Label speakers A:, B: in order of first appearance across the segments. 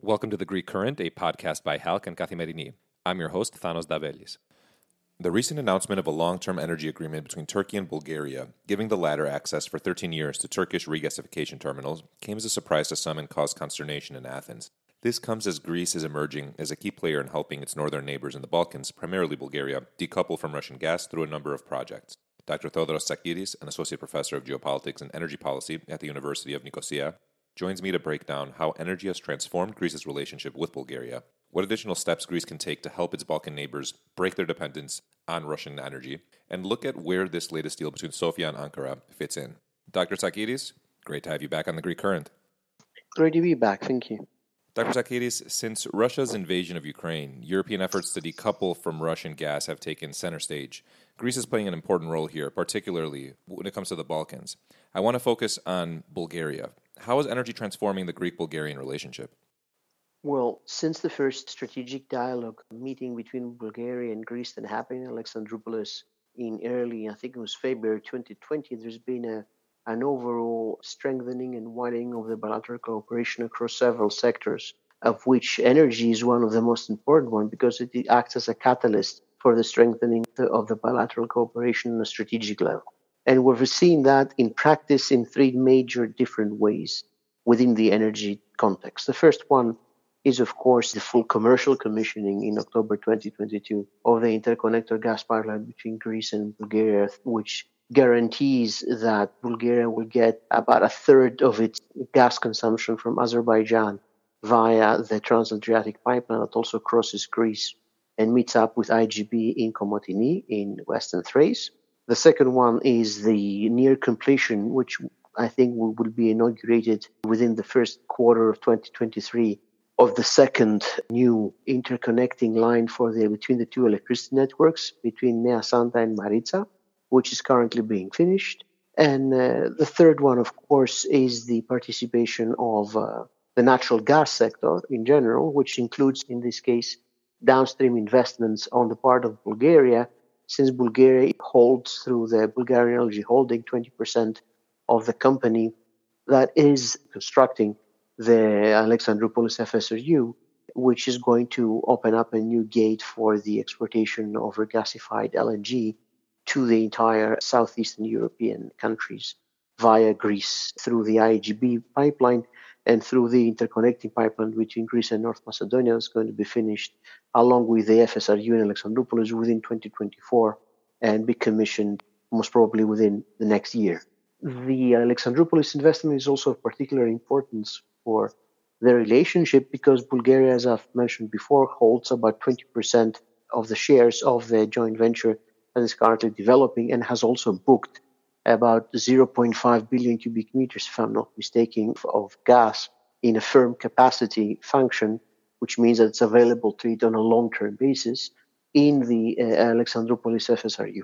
A: Welcome to The Greek Current, a podcast by HALC and Kathimerini. I'm your host, Thanos Davelis. The recent announcement of a long term energy agreement between Turkey and Bulgaria, giving the latter access for 13 years to Turkish regasification terminals, came as a surprise to some and caused consternation in Athens. This comes as Greece is emerging as a key player in helping its northern neighbors in the Balkans, primarily Bulgaria, decouple from Russian gas through a number of projects. Dr. Theodoros Tsakiris, an associate professor of geopolitics and energy policy at the University of Nicosia, joins me to break down how energy has transformed Greece's relationship with Bulgaria, what additional steps Greece can take to help its Balkan neighbors break their dependence on Russian energy, and look at where this latest deal between Sofia and Ankara fits in. Dr. Tsakiris, great to have you back on the Greek Current.
B: Great to be back. Thank you.
A: Dr. Tsakiris, since Russia's invasion of Ukraine, European efforts to decouple from Russian gas have taken center stage. Greece is playing an important role here, particularly when it comes to the Balkans. I want to focus on Bulgaria. How is energy transforming the Greek Bulgarian relationship?
B: Well, since the first strategic dialogue meeting between Bulgaria and Greece that happened in Alexandroupolis in early, I think it was February 2020, there's been a, an overall strengthening and widening of the bilateral cooperation across several sectors, of which energy is one of the most important ones because it acts as a catalyst for the strengthening of the bilateral cooperation on a strategic level. And we've seen that in practice in three major different ways within the energy context. The first one is, of course, the full commercial commissioning in October 2022 of the interconnector gas pipeline between Greece and Bulgaria, which guarantees that Bulgaria will get about a third of its gas consumption from Azerbaijan via the Trans-Adriatic pipeline that also crosses Greece and meets up with IGB in Komotini in Western Thrace. The second one is the near completion, which I think will, be inaugurated within the first quarter of 2023 of the second new interconnecting line for the between the two electricity networks between Nea Santa and Maritsa, which is currently being finished. And uh, the third one, of course, is the participation of uh, the natural gas sector in general, which includes, in this case, downstream investments on the part of Bulgaria, since Bulgaria holds through the Bulgarian Energy Holding 20% of the company that is constructing the Alexandroupolis FSRU, which is going to open up a new gate for the exportation of regasified LNG to the entire southeastern European countries via Greece through the IGB pipeline and through the interconnecting pipeline between Greece and North Macedonia is going to be finished along with the FSRU in Alexandroupolis within 2024 and be commissioned most probably within the next year. The Alexandroupolis investment is also of particular importance for the relationship because Bulgaria, as I've mentioned before, holds about 20% of the shares of the joint venture that is currently developing and has also booked about 0.5 billion cubic meters, if I'm not mistaken, of gas in a firm capacity function, which means that it's available to it on a long term basis in the uh, Alexandroupolis FSRU.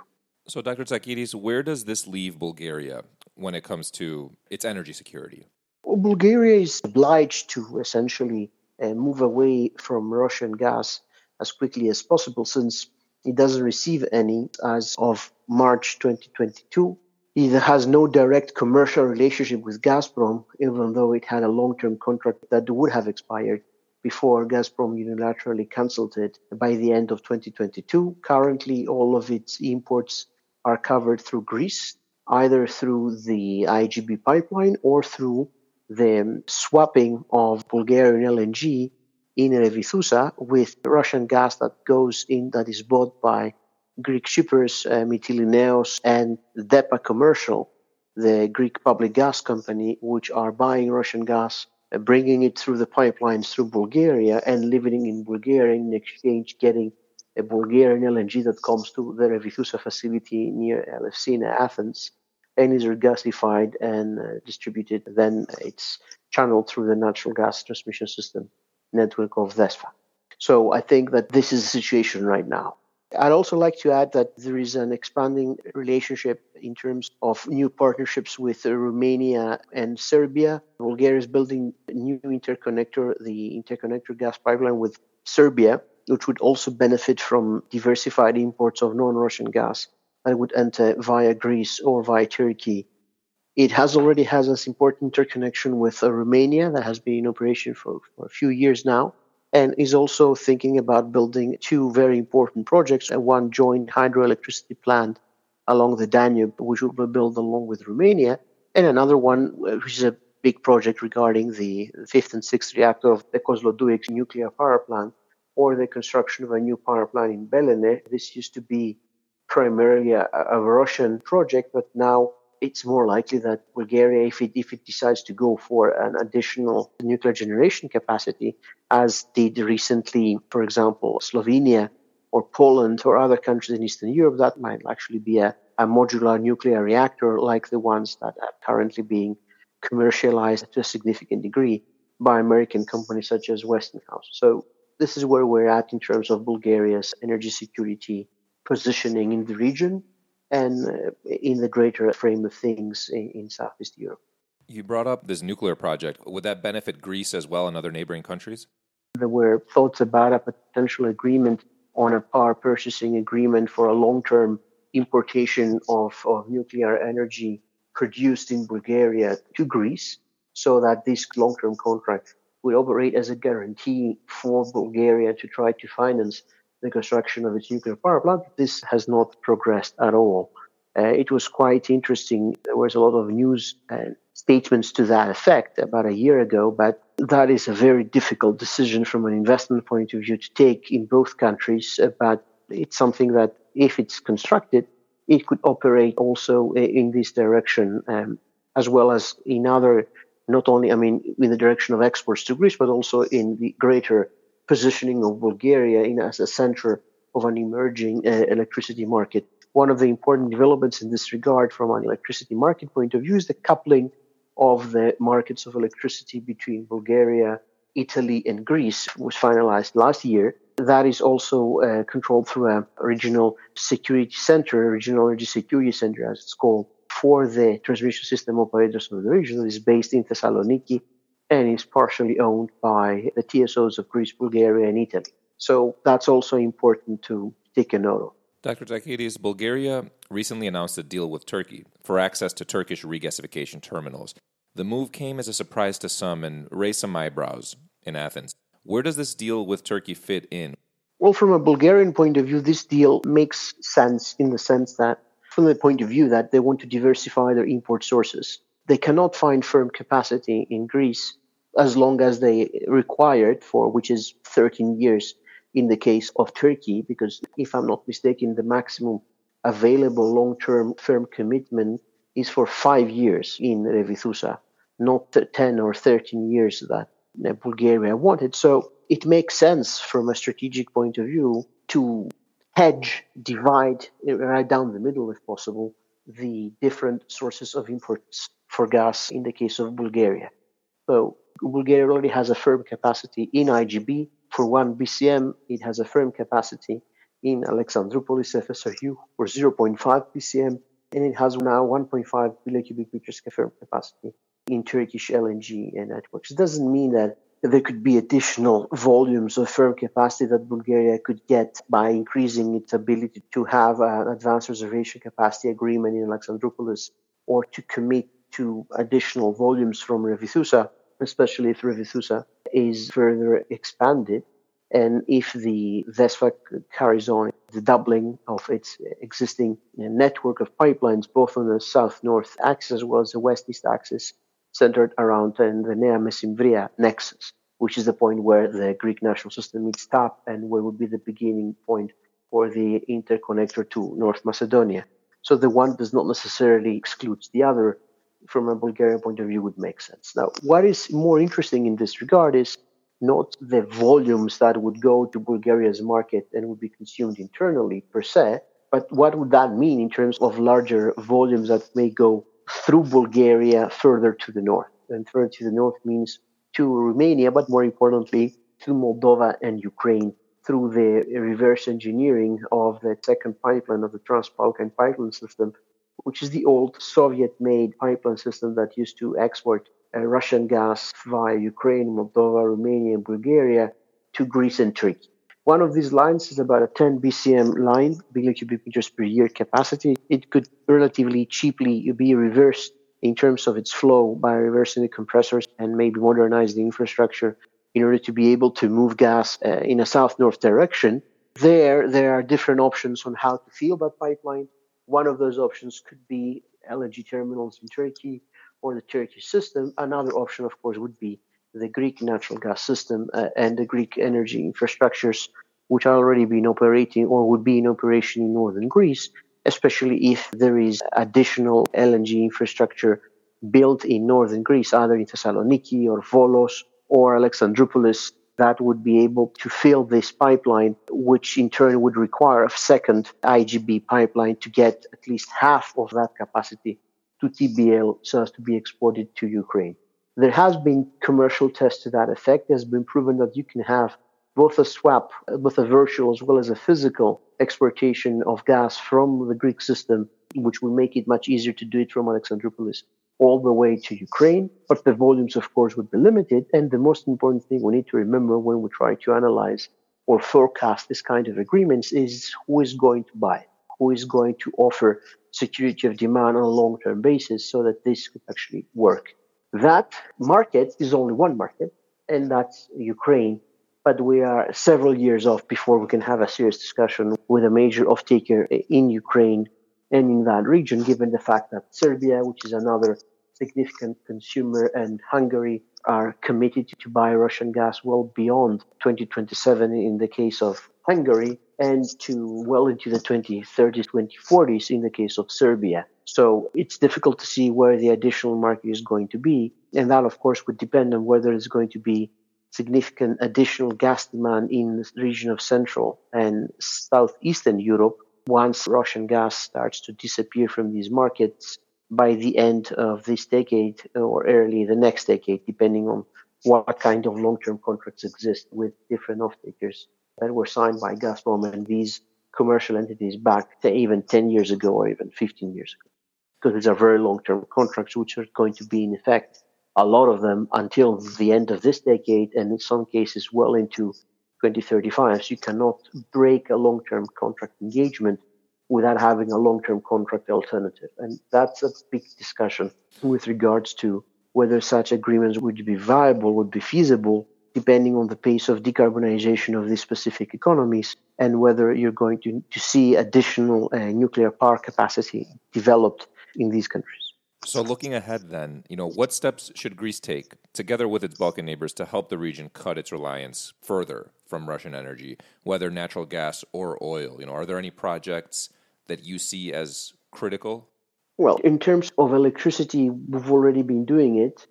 A: So, Dr. Tsakiris, where does this leave Bulgaria when it comes to its energy security?
B: Well, Bulgaria is obliged to essentially uh, move away from Russian gas as quickly as possible since it doesn't receive any as of March 2022. It has no direct commercial relationship with Gazprom, even though it had a long term contract that would have expired before Gazprom unilaterally cancelled it by the end of 2022. Currently, all of its imports are covered through Greece, either through the IGB pipeline or through the swapping of Bulgarian LNG in Revithoussa with Russian gas that goes in, that is bought by Greek shippers, uh, Mytilineos and DEPA Commercial, the Greek public gas company, which are buying Russian gas, uh, bringing it through the pipelines through Bulgaria and living in Bulgaria in exchange getting a Bulgarian LNG that comes to the Revithoussa facility near Elefsina, Athens, and is regasified and uh, distributed. Then it's channeled through the natural gas transmission system network of DESFA. So I think that this is the situation right now. I'd also like to add that there is an expanding relationship in terms of new partnerships with Romania and Serbia. Bulgaria is building a new interconnector, the interconnector gas pipeline with Serbia, which would also benefit from diversified imports of non Russian gas that would enter via Greece or via Turkey. It has already has this important interconnection with uh, Romania that has been in operation for, for a few years now and is also thinking about building two very important projects and one joint hydroelectricity plant along the Danube, which will be built along with Romania, and another one, uh, which is a big project regarding the fifth and sixth reactor of the Kozloduy nuclear power plant, or the construction of a new power plant in Belene. This used to be primarily a, a Russian project, but now it's more likely that Bulgaria, if it, if it decides to go for an additional nuclear generation capacity, as did recently, for example, Slovenia or Poland or other countries in Eastern Europe, that might actually be a, a modular nuclear reactor like the ones that are currently being commercialized to a significant degree by American companies such as Westinghouse. So this is where we're at in terms of Bulgaria's energy security positioning in the region and uh, in the greater frame of things in, in Southeast Europe.
A: You brought up this nuclear project. Would that benefit Greece as well and other neighboring countries?
B: There were thoughts about a potential agreement on a power purchasing agreement for a long term importation of, of nuclear energy produced in Bulgaria to Greece so that this long term contract would operate as a guarantee for Bulgaria to try to finance the construction of its nuclear power plant. This has not progressed at all. Uh, it was quite interesting. There was a lot of news and statements to that effect about a year ago, but that is a very difficult decision from an investment point of view to take in both countries. Uh, but it's something that, if it's constructed, it could operate also in this direction, um, as well as in other, not only, I mean, in the direction of exports to Greece, but also in the greater positioning of Bulgaria in, as a center of an emerging uh, electricity market. One of the important developments in this regard from an electricity market point of view is the coupling of the markets of electricity between Bulgaria, Italy, and Greece was finalized last year. That is also uh, controlled through a regional security center, regional energy security center, as it's called, for the transmission system operators of the region that is based in Thessaloniki and is partially owned by the TSOs of Greece, Bulgaria, and Italy. So that's also important to take a note of.
A: Dr. Tsakiris, Bulgaria recently announced a deal with Turkey for access to Turkish regasification terminals. The move came as a surprise to some and raised some eyebrows in Athens. Where does this deal with Turkey fit in?
B: Well, from a Bulgarian point of view, this deal makes sense in the sense that, from the point of view that they want to diversify their import sources. They cannot find firm capacity in Greece as long as they require it for, which is 13 years in the case of Turkey, because if I'm not mistaken, the maximum available long-term firm commitment is for five years in Revithoussa, not 10 or 13 years that Bulgaria wanted. So it makes sense from a strategic point of view to hedge, divide right down the middle, if possible, the different sources of imports for gas in the case of Bulgaria. So Bulgaria already has a firm capacity in IGB. For 1 BCM, it has a firm capacity in Alexandroupolis FSRU for 0.5 BCM, and it has now 1.5 billion cubic meters firm capacity in Turkish LNG networks. It doesn't mean that there could be additional volumes of firm capacity that Bulgaria could get by increasing its ability to have an advanced reservation capacity agreement in Alexandroupolis or to commit to additional volumes from Revithoussa, especially if Revithoussa is further expanded. And if the DESFA carries on the doubling of its existing network of pipelines, both on the south-north axis as well as the west-east axis, centered around uh, the Nea Messymvria nexus, which is the point where the Greek national system meets TAP and where would be the beginning point for the interconnector to North Macedonia. So the one does not necessarily exclude the other, from a Bulgarian point of view would make sense. Now, what is more interesting in this regard is not the volumes that would go to Bulgaria's market and would be consumed internally per se, but what would that mean in terms of larger volumes that may go through Bulgaria further to the north? And further to the north means to Romania, but more importantly, to Moldova and Ukraine through the reverse engineering of the second pipeline of the Trans-Balkan pipeline system which is the old Soviet made pipeline system that used to export uh, Russian gas via Ukraine, Moldova, Romania, and Bulgaria to Greece and Turkey. One of these lines is about a 10 BCM line, billion cubic meters per year capacity. It could relatively cheaply be reversed in terms of its flow by reversing the compressors and maybe modernize the infrastructure in order to be able to move gas uh, in a south north direction. There, there are different options on how to fill that pipeline. One of those options could be LNG terminals in Turkey or the Turkish system. Another option, of course, would be the Greek natural gas system uh, and the Greek energy infrastructures, which are already been operating or would be in operation in northern Greece, especially if there is additional LNG infrastructure built in northern Greece, either in Thessaloniki or Volos or Alexandroupolis, that would be able to fill this pipeline, which in turn would require a second IGB pipeline to get at least half of that capacity to TBL so as to be exported to Ukraine. There has been commercial tests to that effect. It has been proven that you can have both a swap, both a virtual as well as a physical exportation of gas from the Greek system, which will make it much easier to do it from Alexandroupolis all the way to Ukraine. But the volumes, of course, would be limited. And the most important thing we need to remember when we try to analyze or forecast this kind of agreements is who is going to buy, who is going to offer security of demand on a long term basis so that this could actually work. That market is only one market, and that's Ukraine. But we are several years off before we can have a serious discussion with a major off-taker in Ukraine and in that region, given the fact that Serbia, which is another significant consumer, and Hungary are committed to buy Russian gas well beyond 2027 in the case of Hungary and to well into the 2030s, 2040s in the case of Serbia. So it's difficult to see where the additional market is going to be. And that, of course, would depend on whether it's going to be significant additional gas demand in the region of Central and Southeastern Europe once Russian gas starts to disappear from these markets by the end of this decade uh, or early the next decade, depending on what kind of long-term contracts exist with different off-takers that were signed by Gazprom and these commercial entities back to even 10 years ago or even 15 years ago because these are very long term contracts which are going to be in effect, a lot of them until the end of this decade, and in some cases well into 2035. So you cannot break a long term contract engagement without having a long term contract alternative. And that's a big discussion with regards to whether such agreements would be viable, would be feasible, depending on the pace of decarbonization of these specific economies and whether you're going to, to see additional uh, nuclear power capacity developed in these countries.
A: So, looking ahead, then, you know, what steps should Greece take, together with its Balkan neighbors, to help the region cut its reliance further from Russian energy, whether natural gas or oil? You know, are there any projects that you see as critical?
B: Well, in terms of electricity, we've already been doing it,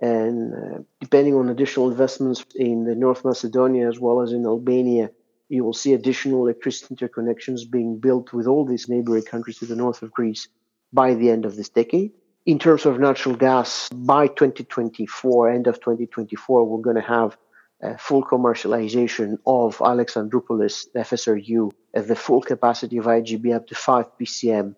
B: and uh, depending on additional investments in the North Macedonia as well as in Albania, you will see additional electricity interconnections being built with all these neighboring countries to the north of Greece by the end of this decade. In terms of natural gas, by 2024, end of 2024, we're going to have Uh, full commercialization of Alexandroupolis FSRU at uh, the full capacity of IGB up to 5 BCM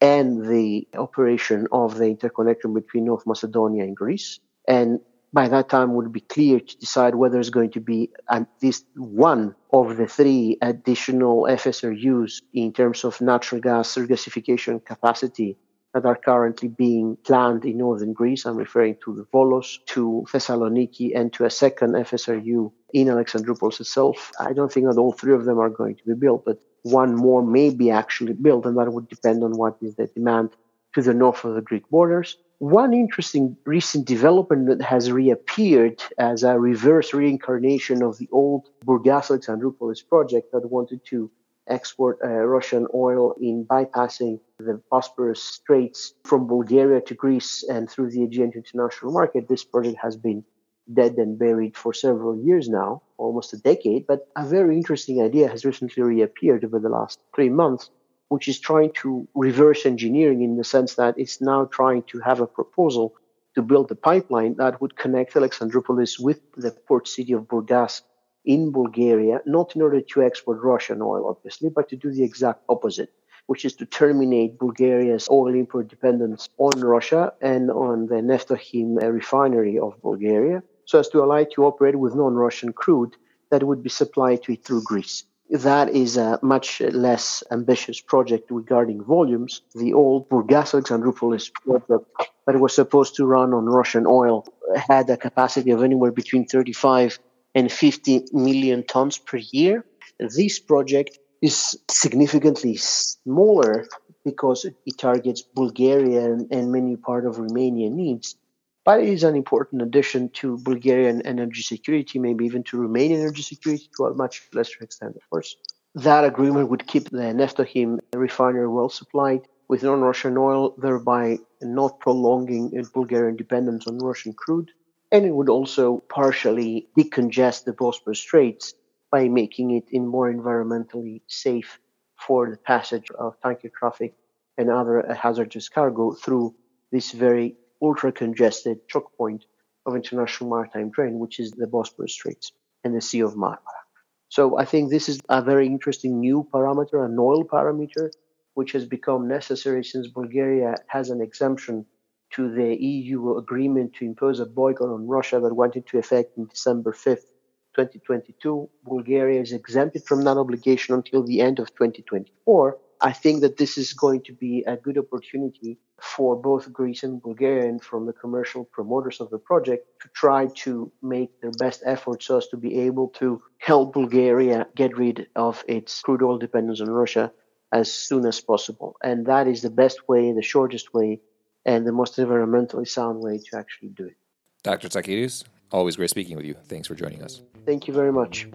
B: and the operation of the interconnection between North Macedonia and Greece. And by that time would be clear to decide whether it's going to be at least one of the three additional FSRUs in terms of natural gas regasification capacity that are currently being planned in northern Greece. I'm referring to the Volos, to Thessaloniki, and to a second FSRU in Alexandroupolis itself. I don't think that all three of them are going to be built, but one more may be actually built, and that would depend on what is the demand to the north of the Greek borders. One interesting recent development that has reappeared as a reverse reincarnation of the old Burgas Alexandroupolis project that wanted to export uh, Russian oil in bypassing the Bosporus Straits from Bulgaria to Greece and through the Aegean international market. This project has been dead and buried for several years now, almost a decade. But a very interesting idea has recently reappeared over the last three months which is trying to reverse engineering in the sense that it's now trying to have a proposal to build a pipeline that would connect Alexandroupolis with the port city of Burgas in Bulgaria, not in order to export Russian oil, obviously, but to do the exact opposite, which is to terminate Bulgaria's oil import dependence on Russia and on the Neftochim refinery of Bulgaria, so as to allow it to operate with non Russian crude that would be supplied to it through Greece. That is a much less ambitious project regarding volumes. The old Burgas Alexandroupolis project that was supposed to run on Russian oil had a capacity of anywhere between 35 and 50 million tons per year. This project is significantly smaller because it targets Bulgaria and, many part of Romania needs. But it is an important addition to Bulgarian energy security, maybe even to Romanian energy security to a much lesser extent, of course. That agreement would keep the Neftochim refinery well supplied with non Russian oil, thereby not prolonging Bulgarian dependence on Russian crude. And it would also partially decongest the Bosporus Straits by making it in more environmentally safe for the passage of tanker traffic and other hazardous cargo through this very ultra congested choke point of international maritime trade, which is the Bosporus Straits and the Sea of Marmara. So I think this is a very interesting new parameter, an oil parameter, which has become necessary since Bulgaria has an exemption to the EU agreement to impose a boycott on Russia that went into effect in December 5th, 2022. Bulgaria is exempted from that obligation until the end of 2024. I think that this is going to be a good opportunity for both Greece and Bulgaria and from the commercial promoters of the project to try to make their best efforts so as to be able to help Bulgaria get rid of its crude oil dependence on Russia as soon as possible. And that is the best way, the shortest way, and the most environmentally sound way to actually do it.
A: Dr. Tsakiris, always great speaking with you. Thanks for joining us.
B: Thank you very much.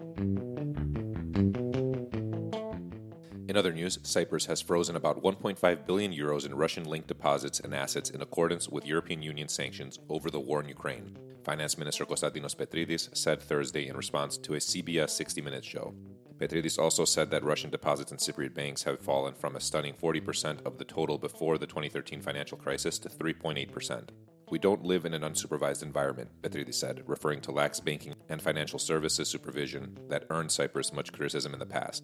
A: In other news, Cyprus has frozen about 1.5 billion euros in Russian linked deposits and assets in accordance with European Union sanctions over the war in Ukraine. Finance Minister Konstantinos Petridis said Thursday in response to a CBS 60 Minutes show. Petridis also said that Russian deposits in Cypriot banks have fallen from a stunning 40% of the total before the 2013 financial crisis to 3.8%. We don't live in an unsupervised environment, Petridis said, referring to lax banking and financial services supervision that earned Cyprus much criticism in the past.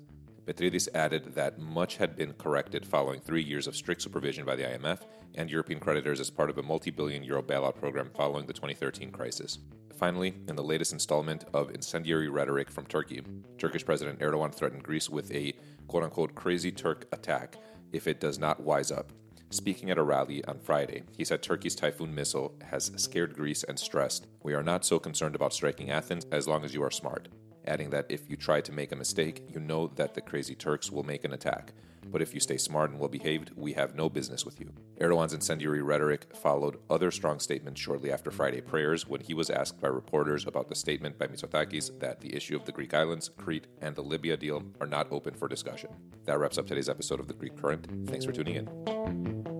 A: Petridis added that much had been corrected following three years of strict supervision by the IMF and European creditors as part of a multi billion euro bailout program following the 2013 crisis. Finally, in the latest installment of incendiary rhetoric from Turkey, Turkish President Erdogan threatened Greece with a quote unquote crazy Turk attack if it does not wise up. Speaking at a rally on Friday, he said Turkey's Typhoon missile has scared Greece and stressed, We are not so concerned about striking Athens as long as you are smart adding that if you try to make a mistake, you know that the crazy Turks will make an attack. But if you stay smart and well behaved, we have no business with you. Erdogan's incendiary rhetoric followed other strong statements shortly after Friday prayers when he was asked by reporters about the statement by Mitsotakis that the issue of the Greek islands, Crete, and the Libya deal are not open for discussion. That wraps up today's episode of The Greek Current. Thanks for tuning in.